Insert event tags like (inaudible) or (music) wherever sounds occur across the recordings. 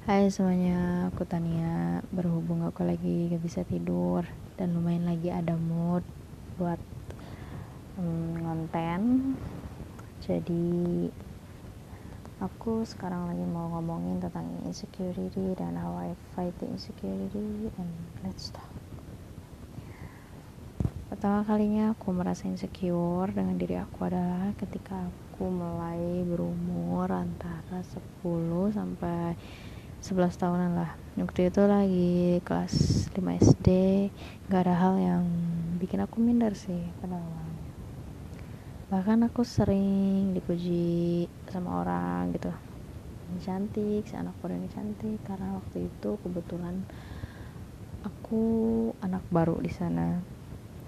Hai semuanya, aku Tania. Berhubung aku lagi gak bisa tidur Dan lumayan lagi ada mood Buat um, Jadi Aku sekarang lagi mau ngomongin tentang insecurity Dan how I fight the insecurity And let's talk. Pertama kalinya aku merasa insecure dengan diri aku adalah ketika aku mulai berumur antara 10 sampai 11 tahunan lah. Waktu itu lagi kelas 5 SD gak ada hal yang bikin aku minder sih pada awalnya. Bahkan aku sering dipuji sama orang gitu. Cantik si anak ini cantik. Karena waktu itu kebetulan aku anak baru di sana.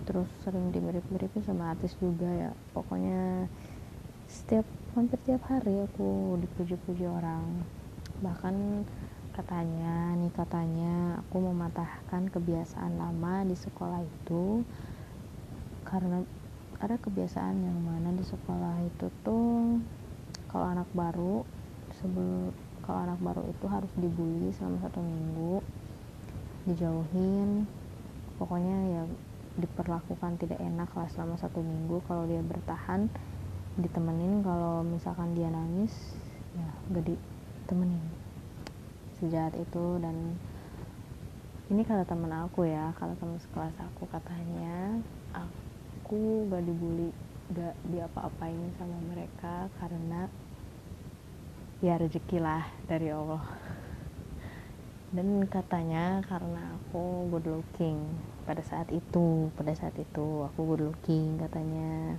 Terus sering dimirip-miripin sama artis juga ya. Pokoknya setiap hampir tiap hari aku dipuji-puji orang. Bahkan katanya nih katanya aku mematahkan kebiasaan lama di sekolah itu karena ada kebiasaan yang mana di sekolah itu tuh kalau anak baru sebelum kalau anak baru itu harus dibully selama satu minggu dijauhin pokoknya ya diperlakukan tidak enak lah selama satu minggu kalau dia bertahan ditemenin kalau misalkan dia nangis ya gak ditemenin sejahat itu dan ini kata temen aku ya kalau teman sekelas aku katanya aku gak dibully gak diapa-apain sama mereka karena ya rezeki lah dari Allah. (laughs) Dan katanya karena aku good looking pada saat itu pada saat itu aku good looking katanya.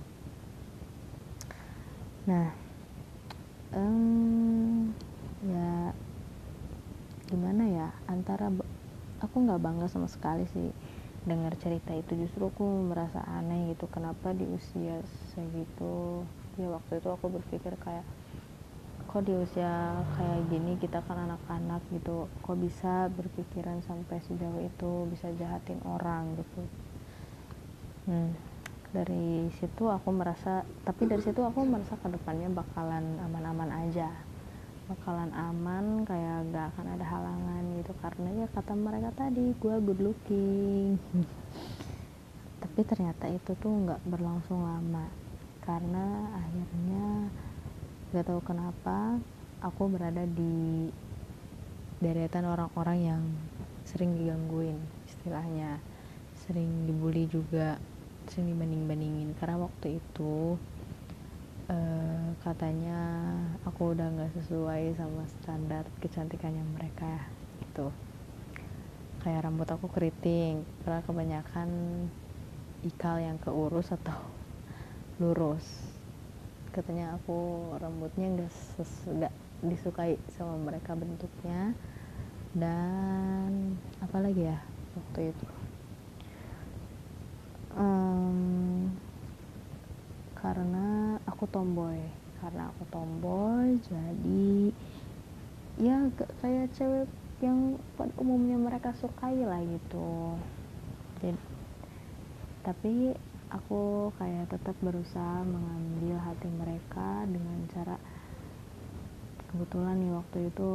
Nah um, ya gimana ya antara aku nggak bangga sama sekali sih dengar cerita itu. Justru aku merasa aneh gitu kenapa di usia segitu ya waktu itu aku berpikir kayak kok di usia kayak gini kita kan anak-anak gitu kok bisa berpikiran sampai sejauh itu bisa jahatin orang gitu. Hmm dari situ aku merasa tapi dari situ aku merasa ke depannya bakalan aman-aman aja bakalan aman kayak gak akan ada halangan gitu. Karena ya kata mereka tadi gue good looking. (laughs) Tapi ternyata itu tuh nggak berlangsung lama. Karena akhirnya gak tahu kenapa aku berada di deretan orang-orang yang sering digangguin istilahnya. Sering dibully juga sering dibanding-bandingin. Karena waktu itu uh, katanya aku udah nggak sesuai sama standar kecantikannya mereka gitu. Kayak rambut aku keriting karena kebanyakan ikal yang keurus atau (laughs) lurus. Katanya aku rambutnya nggak nggak disukai sama mereka bentuknya. Dan apalagi ya waktu itu? Um, karena aku tomboy. Karena aku tomboy jadi ya kayak cewek yang pada umumnya mereka sukai lah gitu. Jadi tapi aku kayak tetap berusaha mengambil hati mereka dengan cara kebetulan nih waktu itu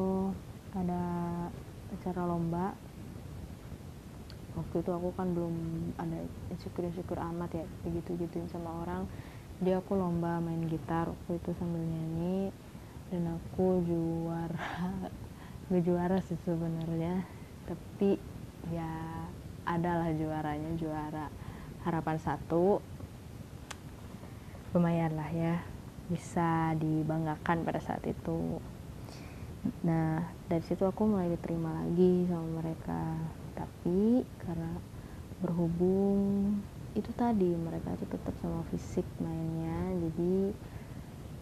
ada acara lomba. Waktu itu aku kan belum ada insecure amat ya begitu gituin sama orang dia aku lomba main gitar waktu itu sambil nyanyi dan aku juara. (laughs) Gak juara sih sebenarnya tapi ya adalah juaranya juara harapan satu. Lumayan lah ya bisa dibanggakan pada saat itu. Nah dari situ aku mulai diterima lagi sama mereka. Tapi karena berhubung itu tadi mereka itu tetap sama fisik mainnya jadi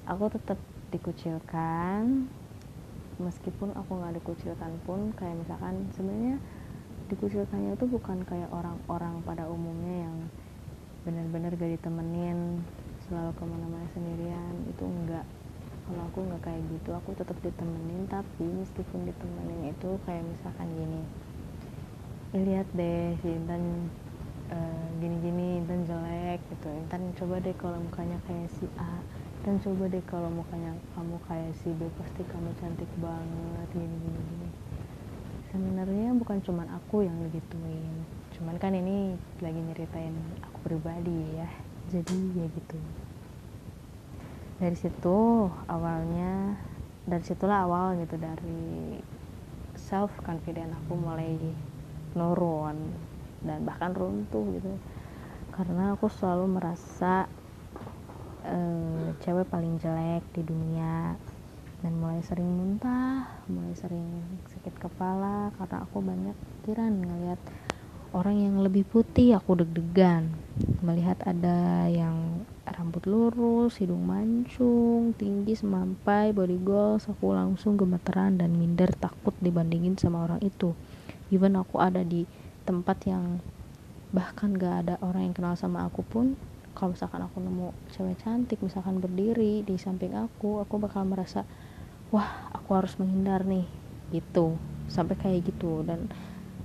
aku tetap dikucilkan. Meskipun aku nggak dikucilkan pun kayak misalkan sebenarnya dikucilkannya itu bukan kayak orang-orang pada umumnya yang benar-benar gak ditemenin selalu ke mana-mana sendirian itu enggak kalau aku nggak kayak gitu aku tetap ditemenin tapi meskipun ditemenin itu kayak misalkan gini lihat deh si Intan uh, gini-gini Intan jelek gitu. Intan coba deh kalau mukanya kayak si A dan coba deh kalau mukanya kamu kayak si B pasti kamu cantik banget gini gini gini sebenarnya bukan cuman aku yang gituin cuman kan ini lagi nyeritain aku pribadi ya. Jadi ya gitu. Dari situ awalnya dari situlah awal gitu dari self confident aku mulai nurun dan bahkan runtuh gitu. Karena aku selalu merasa uh, cewek paling jelek di dunia. Dan mulai sering muntah mulai sering sakit kepala karena aku banyak pikiran ngeliat orang yang lebih putih aku deg-degan. Melihat ada yang rambut lurus hidung mancung tinggi semampai body goals aku langsung gemeteran dan minder takut dibandingin sama orang itu. Even aku ada di tempat yang bahkan gak ada orang yang kenal sama aku pun kalau misalkan aku nemu cewek cantik misalkan berdiri di samping aku aku bakal merasa wah aku harus menghindar nih gitu. Sampai kayak gitu. Dan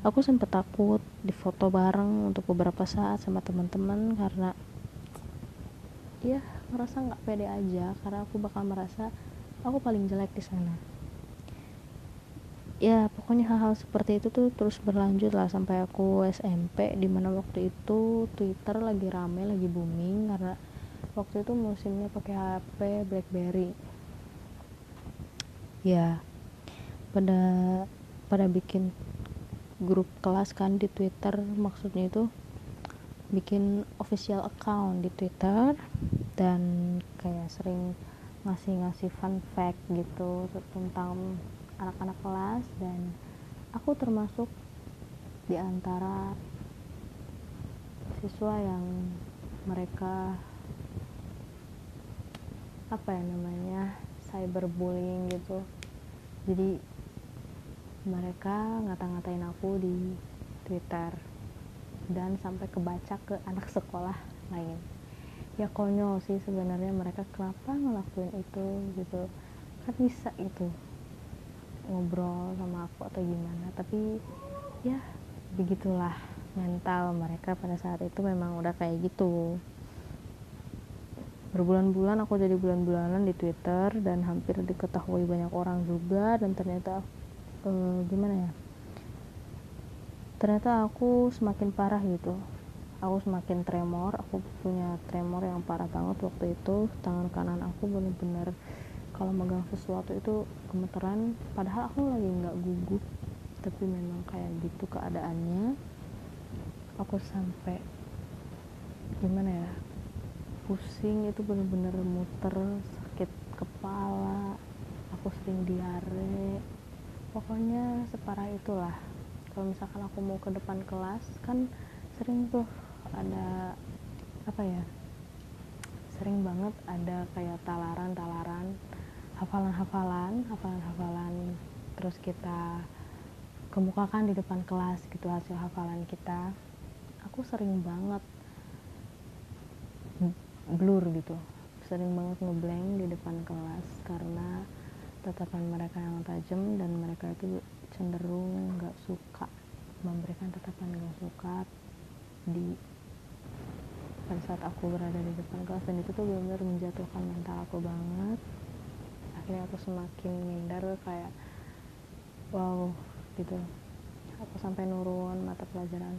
aku sempat takut di foto bareng untuk beberapa saat sama teman-teman karena ya merasa nggak pede aja. Karena aku bakal merasa aku paling jelek di sana ya pokoknya hal-hal seperti itu tuh terus berlanjut lah sampai aku SMP di mana waktu itu Twitter lagi rame lagi booming karena waktu itu musimnya pakai HP BlackBerry. Ya pada pada bikin grup kelas kan di Twitter maksudnya itu bikin official account di Twitter dan kayak sering ngasih-ngasih fun fact gitu tentang anak-anak kelas dan aku termasuk di antara siswa yang mereka apa ya namanya cyberbullying gitu. Jadi mereka ngata-ngatain aku di Twitter dan sampai kebaca ke anak sekolah lain. Ya konyol sih sebenarnya mereka kenapa ngelakuin itu gitu? Kan bisa gitu ngobrol sama aku atau gimana. Tapi ya begitulah mental mereka pada saat itu memang udah kayak gitu. Berbulan-bulan aku jadi bulan-bulanan di Twitter dan hampir diketahui banyak orang juga dan ternyata uh, gimana ya? Ternyata aku semakin parah gitu. Aku semakin tremor aku punya tremor yang parah banget waktu itu. Tangan kanan aku bener-bener kalau megang sesuatu itu gemeteran padahal aku lagi nggak gugup tapi memang kayak gitu keadaannya aku sampai gimana ya pusing itu bener-bener muter sakit kepala aku sering diare pokoknya separah itulah. Kalau misalkan aku mau ke depan kelas kan sering tuh ada apa ya sering banget ada kayak talaran-talaran hafalan-hafalan hafalan-hafalan terus kita kemukakan di depan kelas gitu hasil hafalan kita. Aku sering banget blur gitu. Sering banget ngeblank di depan kelas karena tatapan mereka yang tajam dan mereka itu cenderung nggak suka memberikan tatapan nggak suka di pada saat aku berada di depan kelas. Dan itu tuh benar-benar menjatuhkan mental aku banget akhirnya aku semakin minder kayak wow gitu. Aku sampai nurun mata pelajaran.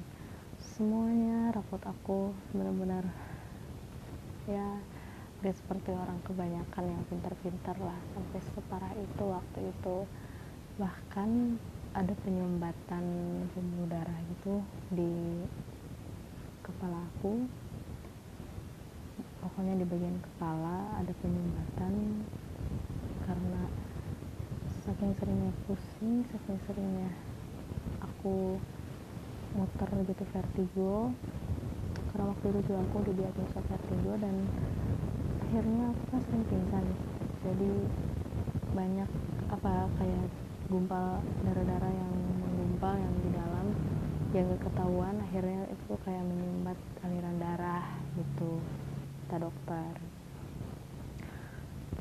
Semuanya rapot aku benar-benar ya gak seperti orang kebanyakan yang pintar-pintar lah. Sampai separah itu waktu itu bahkan ada penyumbatan pembuluh darah gitu di kepala aku. Pokoknya di bagian kepala ada penyumbatan karena saking seringnya pusing saking seringnya aku muter gitu vertigo. Karena waktu itu juga aku didiagnosa vertigo dan akhirnya aku kan sering pingsan. Jadi banyak apa kayak gumpal darah-darah yang menggumpal yang di dalam yang gak ketahuan. Akhirnya itu kayak menyumbat aliran darah gitu. Kata dokter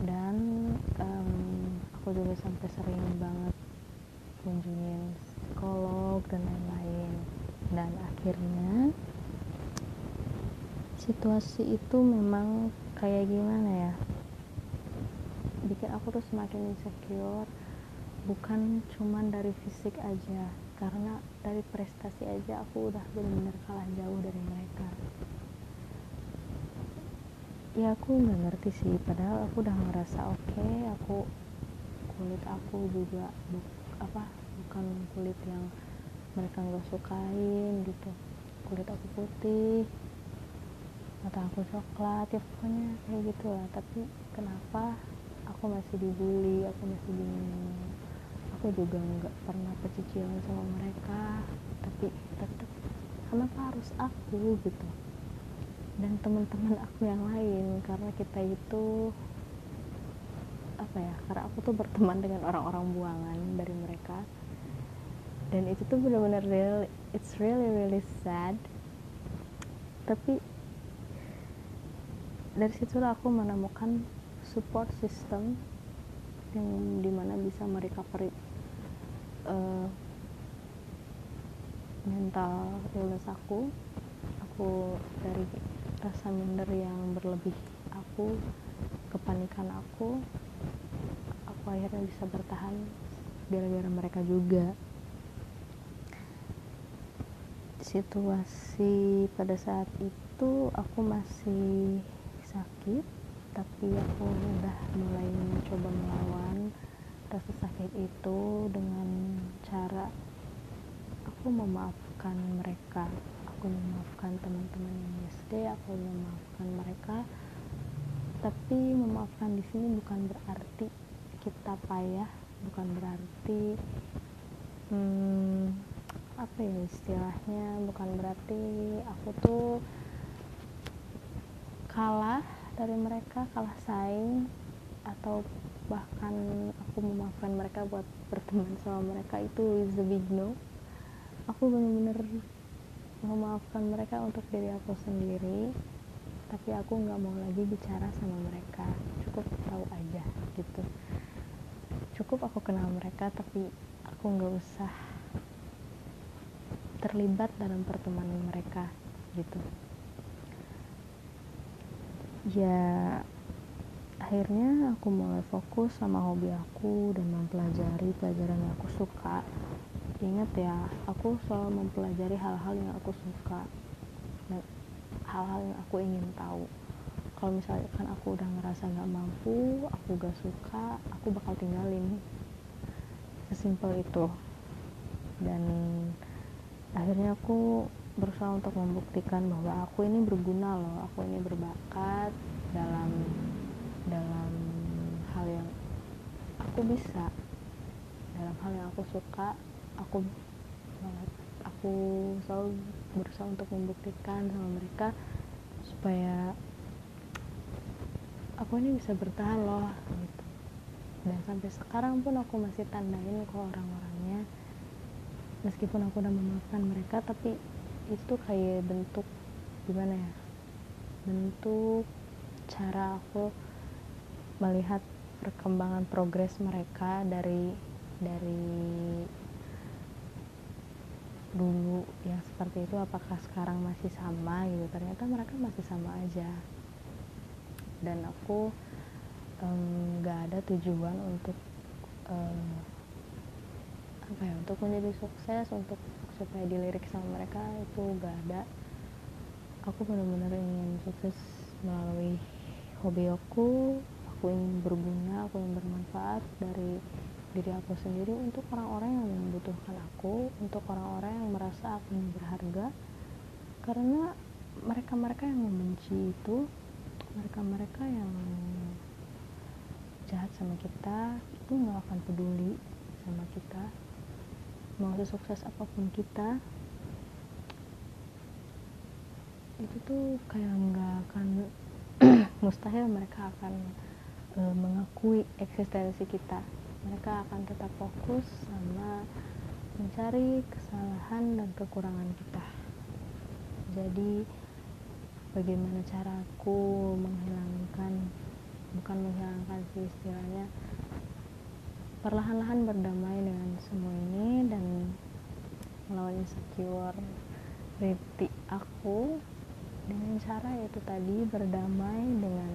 dan um, aku juga sampai sering banget kunjungin psikolog dan lain-lain. Dan akhirnya situasi itu memang kayak gimana ya? Bikin aku tuh semakin insecure bukan cuman dari fisik aja karena dari prestasi aja aku udah benar-benar kalah jauh dari mereka ya aku nggak ngerti sih. Padahal aku udah ngerasa oke okay, aku kulit aku juga bu, apa bukan kulit yang mereka nggak sukain gitu. Kulit aku putih mata aku coklat ya pokoknya kayak gitu lah tapi kenapa aku masih dibully aku masih bingung aku juga nggak pernah pecicilan sama mereka. Tapi tetap kenapa harus aku gitu dan teman-teman aku yang lain karena kita itu apa ya karena aku tuh berteman dengan orang-orang buangan dari mereka. Dan itu tuh benar-benar real it's really really sad. Tapi dari situlah aku menemukan support system yang di mana bisa merecovery uh, mental illness aku aku dari rasa minder yang berlebih aku kepanikan aku aku akhirnya bisa bertahan gara-gara mereka juga. Situasi pada saat itu aku masih sakit tapi aku udah mulai mencoba melawan rasa sakit itu dengan cara aku memaafkan mereka aku memaafkan teman-teman yang SD aku memaafkan mereka. Tapi memaafkan di sini bukan berarti kita payah bukan berarti hmm, apa ya istilahnya bukan berarti aku tuh kalah dari mereka kalah saing atau bahkan aku memaafkan mereka buat berteman sama mereka itu is a big no. Aku benar-benar memaafkan mereka untuk diri aku sendiri tapi aku nggak mau lagi bicara sama mereka. Cukup tahu aja gitu. Cukup aku kenal mereka tapi aku nggak usah terlibat dalam pertemanan mereka gitu. Ya akhirnya aku mulai fokus sama hobi aku dan mempelajari pelajaran yang aku suka ingat ya aku selalu mempelajari hal-hal yang aku suka dan hal-hal yang aku ingin tahu. Kalau misalkan aku udah ngerasa nggak mampu aku gak suka aku bakal tinggalin. Sesimpel itu. Dan akhirnya aku berusaha untuk membuktikan bahwa aku ini berguna loh aku ini berbakat dalam dalam hal yang aku bisa dalam hal yang aku suka aku aku selalu berusaha untuk membuktikan sama mereka supaya aku ini bisa bertahan loh gitu. Dan sampai sekarang pun aku masih tandain ke orang-orangnya meskipun aku udah memaafkan mereka tapi itu kayak bentuk gimana ya bentuk cara aku melihat perkembangan progres mereka dari dari dulu yang seperti itu apakah sekarang masih sama gitu? Ternyata mereka masih sama aja. Dan aku nggak um, ada tujuan untuk um, apa ya untuk menjadi sukses untuk supaya dilirik sama mereka itu gak ada. Aku benar-benar ingin sukses melalui hobi aku aku ingin berguna aku ingin bermanfaat dari diri aku sendiri untuk orang-orang yang membutuhkan aku untuk orang-orang yang merasa aku ini berharga. Karena mereka-mereka yang membenci itu mereka-mereka yang jahat sama kita itu nggak akan peduli sama kita. Mau sukses apa pun kita itu tuh kayak nggak akan (clears throat) mustahil mereka akan e, mengakui eksistensi kita mereka akan tetap fokus sama mencari kesalahan dan kekurangan kita. Jadi bagaimana caraku menghilangkan bukan menghilangkan sih istilahnya perlahan-lahan berdamai dengan semua ini dan melawan insecure riti aku dengan cara yaitu tadi berdamai dengan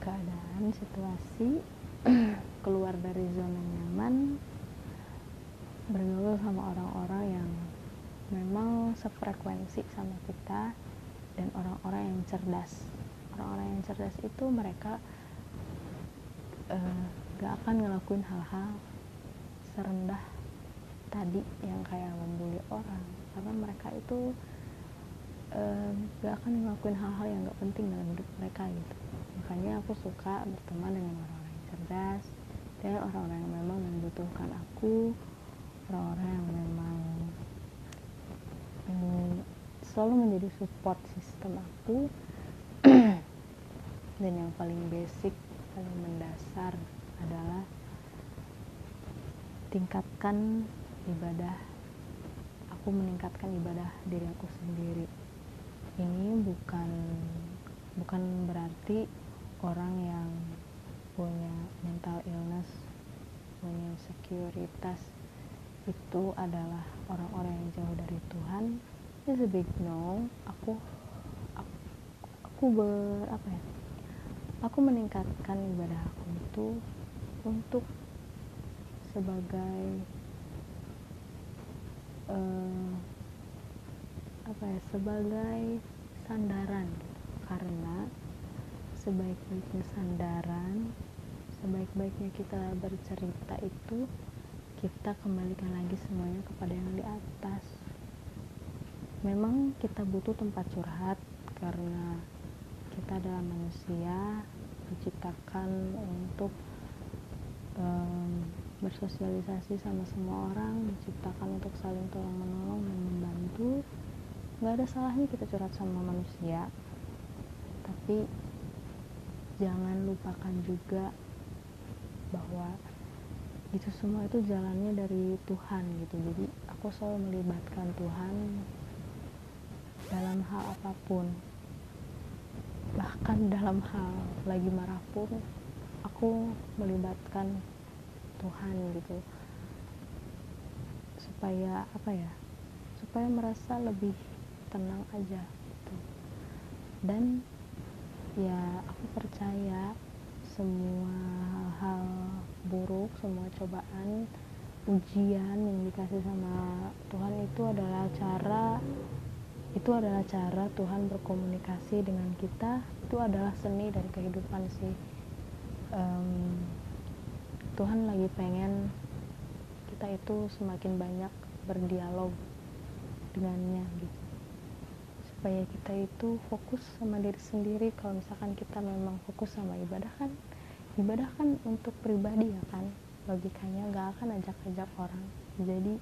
keadaan situasi dari zona nyaman bergaul sama orang-orang yang memang sefrekuensi sama kita dan orang-orang yang cerdas. Orang-orang yang cerdas itu mereka uh, gak akan ngelakuin hal-hal serendah tadi yang kayak membuli orang. Karena mereka itu uh, gak akan ngelakuin hal-hal yang gak penting dalam hidup mereka gitu. Makanya aku suka berteman dengan orang-orang yang cerdas dan orang-orang yang memang membutuhkan aku orang-orang yang memang hmm, selalu menjadi support sistem aku (clears throat) dan yang paling basic paling mendasar adalah tingkatkan ibadah aku meningkatkan ibadah diri aku sendiri. Ini bukan bukan berarti orang yang punya mental illness punya sekuritas itu adalah orang-orang yang jauh dari Tuhan. Is a big no aku aku, aku ber apa ya aku meningkatkan ibadah aku itu untuk sebagai uh, apa ya sebagai sandaran. Karena sebaik-baiknya sandaran sebaik-baiknya kita bercerita itu kita kembalikan lagi semuanya kepada yang di atas. Memang kita butuh tempat curhat karena kita adalah manusia diciptakan untuk um, bersosialisasi sama semua orang diciptakan untuk saling tolong menolong dan membantu. Nggak ada salahnya kita curhat sama manusia tapi jangan lupakan juga bahwa itu semua itu jalannya dari Tuhan gitu. Jadi aku selalu melibatkan Tuhan dalam hal apa pun. Bahkan dalam hal lagi marah pun aku melibatkan Tuhan gitu. Supaya apa ya? Supaya merasa lebih tenang aja gitu. Dan ya aku percaya semua hal buruk semua cobaan ujian yang dikasih sama Tuhan itu adalah cara itu adalah cara Tuhan berkomunikasi dengan kita. Itu adalah seni dari kehidupan sih. Um, Tuhan lagi pengen kita itu semakin banyak berdialog dengannya gitu supaya kita itu fokus sama diri sendiri. Kalau misalkan kita memang fokus sama ibadah kan ibadah kan untuk pribadi ya kan. Logikanya gak akan ajak-ajak orang. Jadi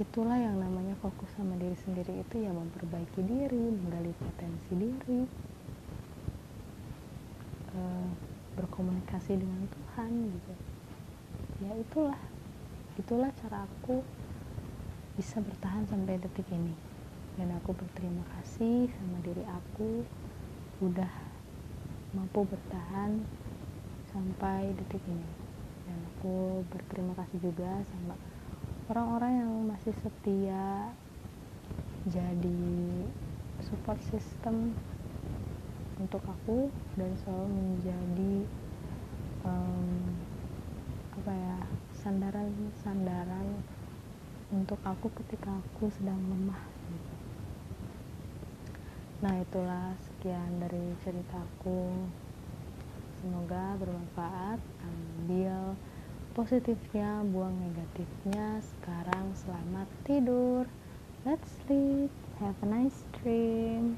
itulah yang namanya fokus sama diri sendiri. Itu ya memperbaiki diri menggali potensi diri e, berkomunikasi dengan Tuhan gitu. Ya itulah itulah cara aku bisa bertahan sampai detik ini dan aku berterima kasih sama diri aku udah mampu bertahan sampai detik ini dan aku berterima kasih juga sama orang-orang yang masih setia jadi support system untuk aku dan selalu menjadi um, apa ya sandaran-sandaran untuk aku ketika aku sedang lemah gitu. Nah itulah sekian dari ceritaku. Semoga bermanfaat. Ambil positifnya buang negatifnya sekarang selamat tidur let's sleep have a nice dream